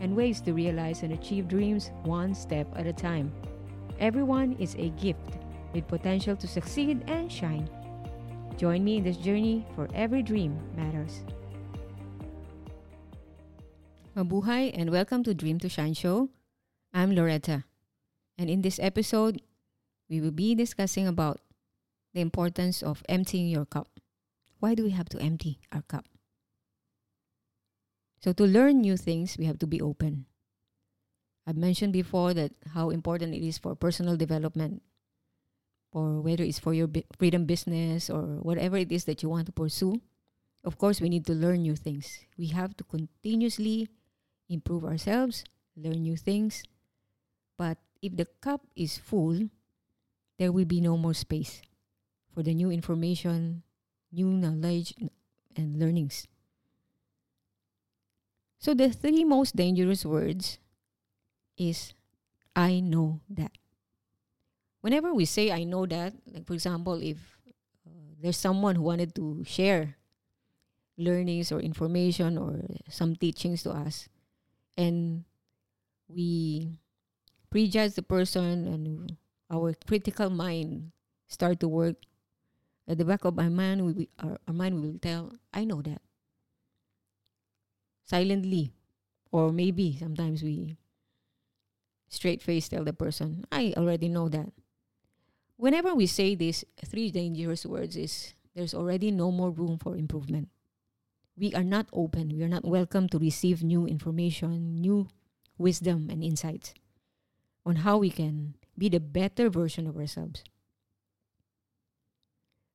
and ways to realize and achieve dreams one step at a time. Everyone is a gift with potential to succeed and shine. Join me in this journey for every dream matters. Mabuhay and welcome to Dream to Shine Show. I'm Loretta. And in this episode, we will be discussing about the importance of emptying your cup. Why do we have to empty our cup? So to learn new things, we have to be open. I've mentioned before that how important it is for personal development, or whether it's for your freedom business or whatever it is that you want to pursue. Of course, we need to learn new things. We have to continuously improve ourselves, learn new things. But if the cup is full, there will be no more space for the new information, new knowledge, and learnings. So the three most dangerous words is I know that. Whenever we say I know that, like for example, if uh, there's someone who wanted to share learnings or information or some teachings to us and we prejudge the person and our critical mind start to work at the back of our mind we, our, our mind will tell i know that silently. Or maybe sometimes we straight face tell the person i already know that. Whenever we say these three dangerous words is there's already no more room for improvement. We are not open. We are not welcome to receive new information new wisdom and insights on how we can be the better version of ourselves.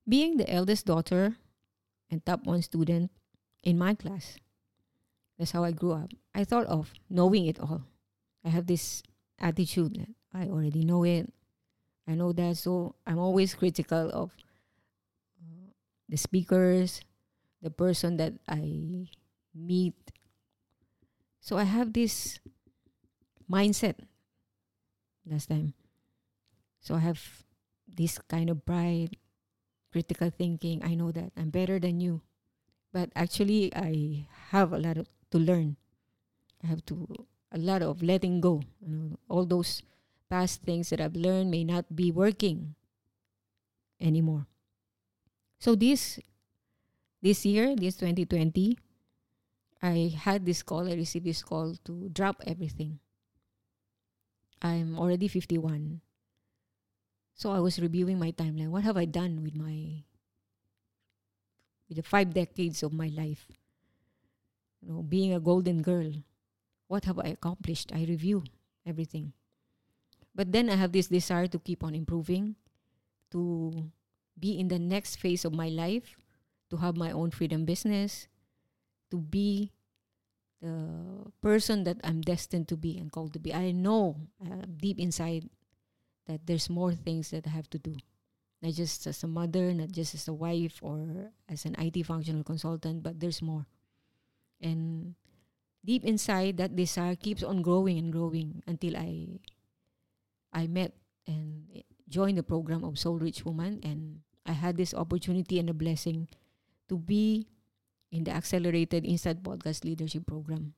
Being the eldest daughter and top one student in my class that's how I grew up. I thought of knowing it all. I have this attitude that I already know it. I know that, so I'm always critical of uh, the speakers, the person that I meet. So I have this mindset last time. So I have this kind of pride, critical thinking. I know that I'm better than you. But actually, I have a lot of to learn. I have to a lot of letting go. You know, all those past things that I've learned may not be working anymore. So this this year, this 2020, I had this call, I received this call to drop everything. I'm already 51. So I was reviewing my timeline. What have I done with my with the five decades of my life? You know, being a golden girl. What have I accomplished? I review everything. But then I have this desire to keep on improving, to be in the next phase of my life, to have my own freedom business, to be the person that I'm destined to be and called to be. I know uh, deep inside that there's more things that I have to do. Not just as a mother, not just as a wife or as an IT functional consultant, but there's more. And deep inside, that desire keeps on growing and growing until I I met and joined the program of Soul Rich Woman, and I had this opportunity and a blessing to be in the accelerated instant podcast leadership program.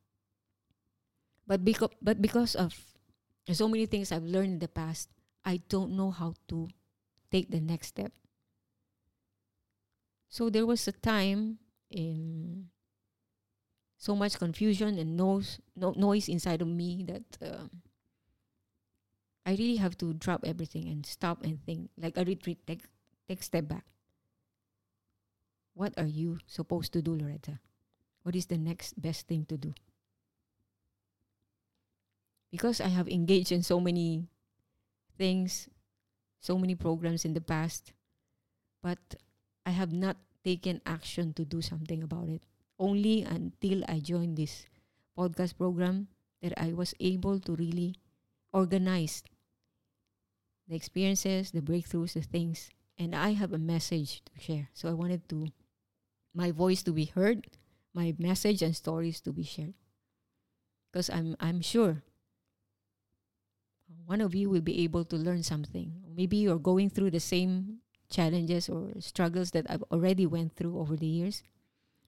But because but because of so many things I've learned in the past, I don't know how to take the next step. So there was a time in so much confusion and noise, no, noise inside of me that uh, I really have to drop everything and stop and think, like a retreat, take take step back. What are you supposed to do, Loretta? What is the next best thing to do? Because I have engaged in so many things, so many programs in the past, but I have not taken action to do something about it only until I joined this podcast program that I was able to really organize the experiences, the breakthroughs, the things, and I have a message to share. So I wanted to my voice to be heard, my message and stories to be shared. Because I'm I'm sure one of you will be able to learn something. Maybe you're going through the same challenges or struggles that I've already went through over the years.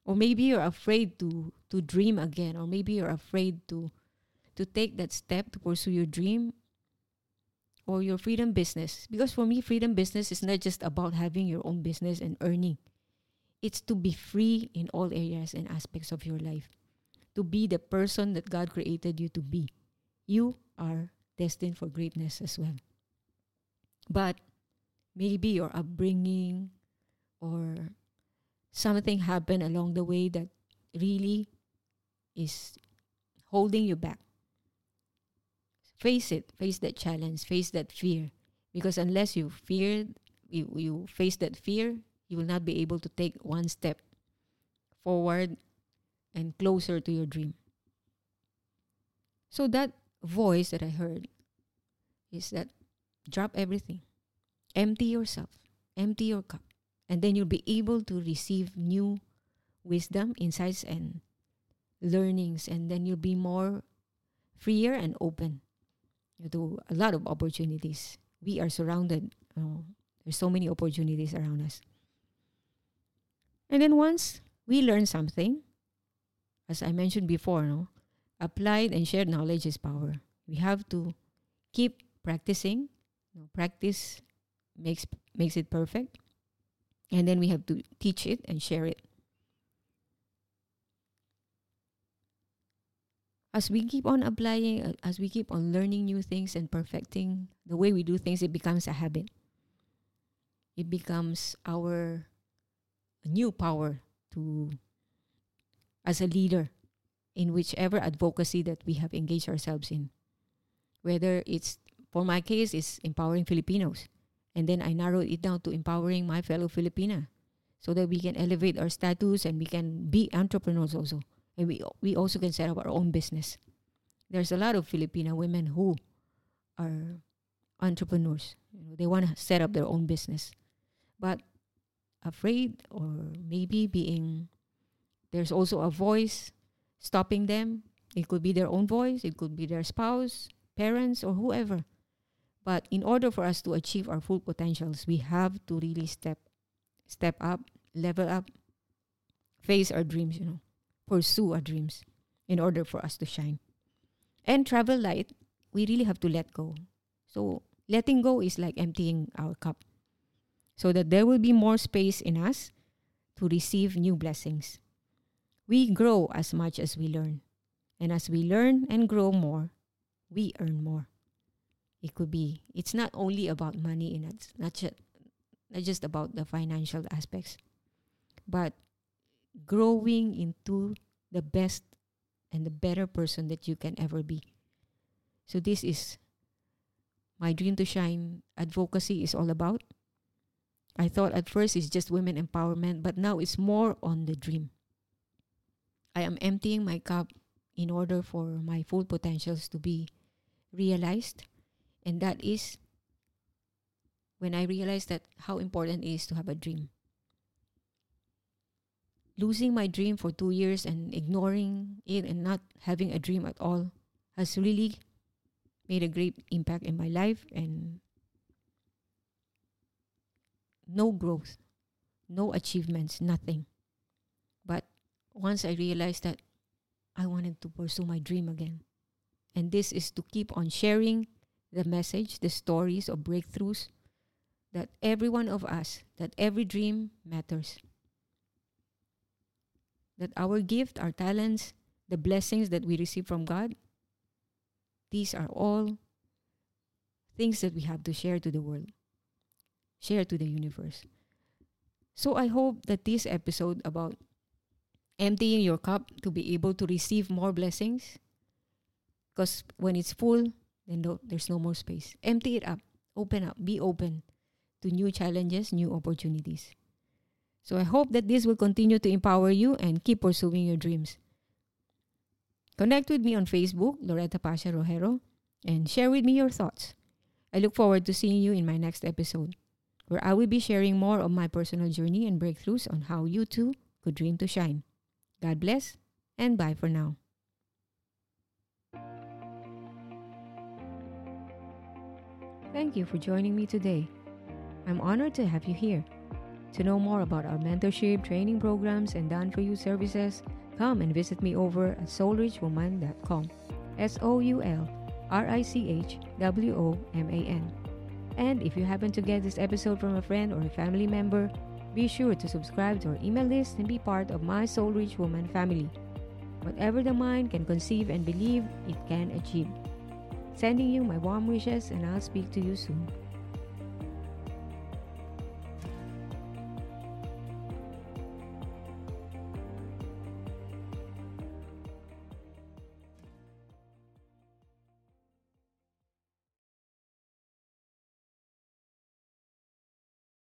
Or maybe you're afraid to to dream again or maybe you're afraid to to take that step to pursue your dream or your freedom business. Because for me freedom business is not just about having your own business and earning. It's to be free in all areas and aspects of your life. To be the person that God created you to be. You are destined for greatness as well. But maybe your upbringing or something happened along the way that really is holding you back. Face it, face that challenge, face that fear. Because unless you fear, you, you face that fear, you will not be able to take one step forward and closer to your dream. So that voice that I heard is that drop everything, empty yourself, empty your cup, and then you'll be able to receive new wisdom, insights, and learnings, and then you'll be more freer and open to a lot of opportunities. We are surrounded. Uh, there's so many opportunities around us. And then once we learn something, as I mentioned before, no, applied and shared knowledge is power. We have to keep practicing. You know, practice makes makes it perfect. And then we have to teach it and share it. As we keep on applying, uh, as we keep on learning new things and perfecting the way we do things, it becomes a habit. It becomes our new power to as a leader in whichever advocacy that we have engaged ourselves in. Whether it's for my case it's empowering Filipinos. And then I narrowed it down to empowering my fellow Filipina so that we can elevate our status and we can be entrepreneurs also. And we, we also can set up our own business. There's a lot of Filipina women who are entrepreneurs. You know, they want to set up their own business. But afraid or maybe being there's also a voice stopping them. It could be their own voice, it could be their spouse, parents, or whoever. But in order for us to achieve our full potentials, we have to really step step up, level up, face our dreams, you know, pursue our dreams in order for us to shine. And travel light, we really have to let go. So letting go is like emptying our cup so that there will be more space in us to receive new blessings. We grow as much as we learn. And as we learn and grow more, we earn more. It could be, it's not only about money and it's not just, not just about the financial aspects, but growing into the best and the better person that you can ever be. So this is my dream to shine advocacy is all about. I thought at first it's just women empowerment, but now it's more on the dream. I am emptying my cup in order for my full potentials to be realized and that is when I realized that how important it is to have a dream. Losing my dream for two years and ignoring it and not having a dream at all has really made a great impact in my life and no growth, no achievements, nothing. But once I realized that I wanted to pursue my dream again. And this is to keep on sharing the message, the stories of breakthroughs that every one of us, that every dream matters. That our gift, our talents, the blessings that we receive from God, these are all things that we have to share to the world, share to the universe. So I hope that this episode about emptying your cup to be able to receive more blessings, because when it's full, then there's no more space. Empty it up. Open up. Be open to new challenges, new opportunities. So I hope that this will continue to empower you and keep pursuing your dreams. Connect with me on Facebook, Loretta Pasha Rojero, and share with me your thoughts. I look forward to seeing you in my next episode, where I will be sharing more of my personal journey and breakthroughs on how you too could dream to shine. God bless, and bye for now. Thank you for joining me today. I'm honored to have you here. To know more about our mentorship, training programs, and done for you services, come and visit me over at soulrichwoman.com. S O U L R I C H W O M A N. And if you happen to get this episode from a friend or a family member, be sure to subscribe to our email list and be part of my Soul Rich Woman family. Whatever the mind can conceive and believe, it can achieve. Sending you my warm wishes, and I'll speak to you soon.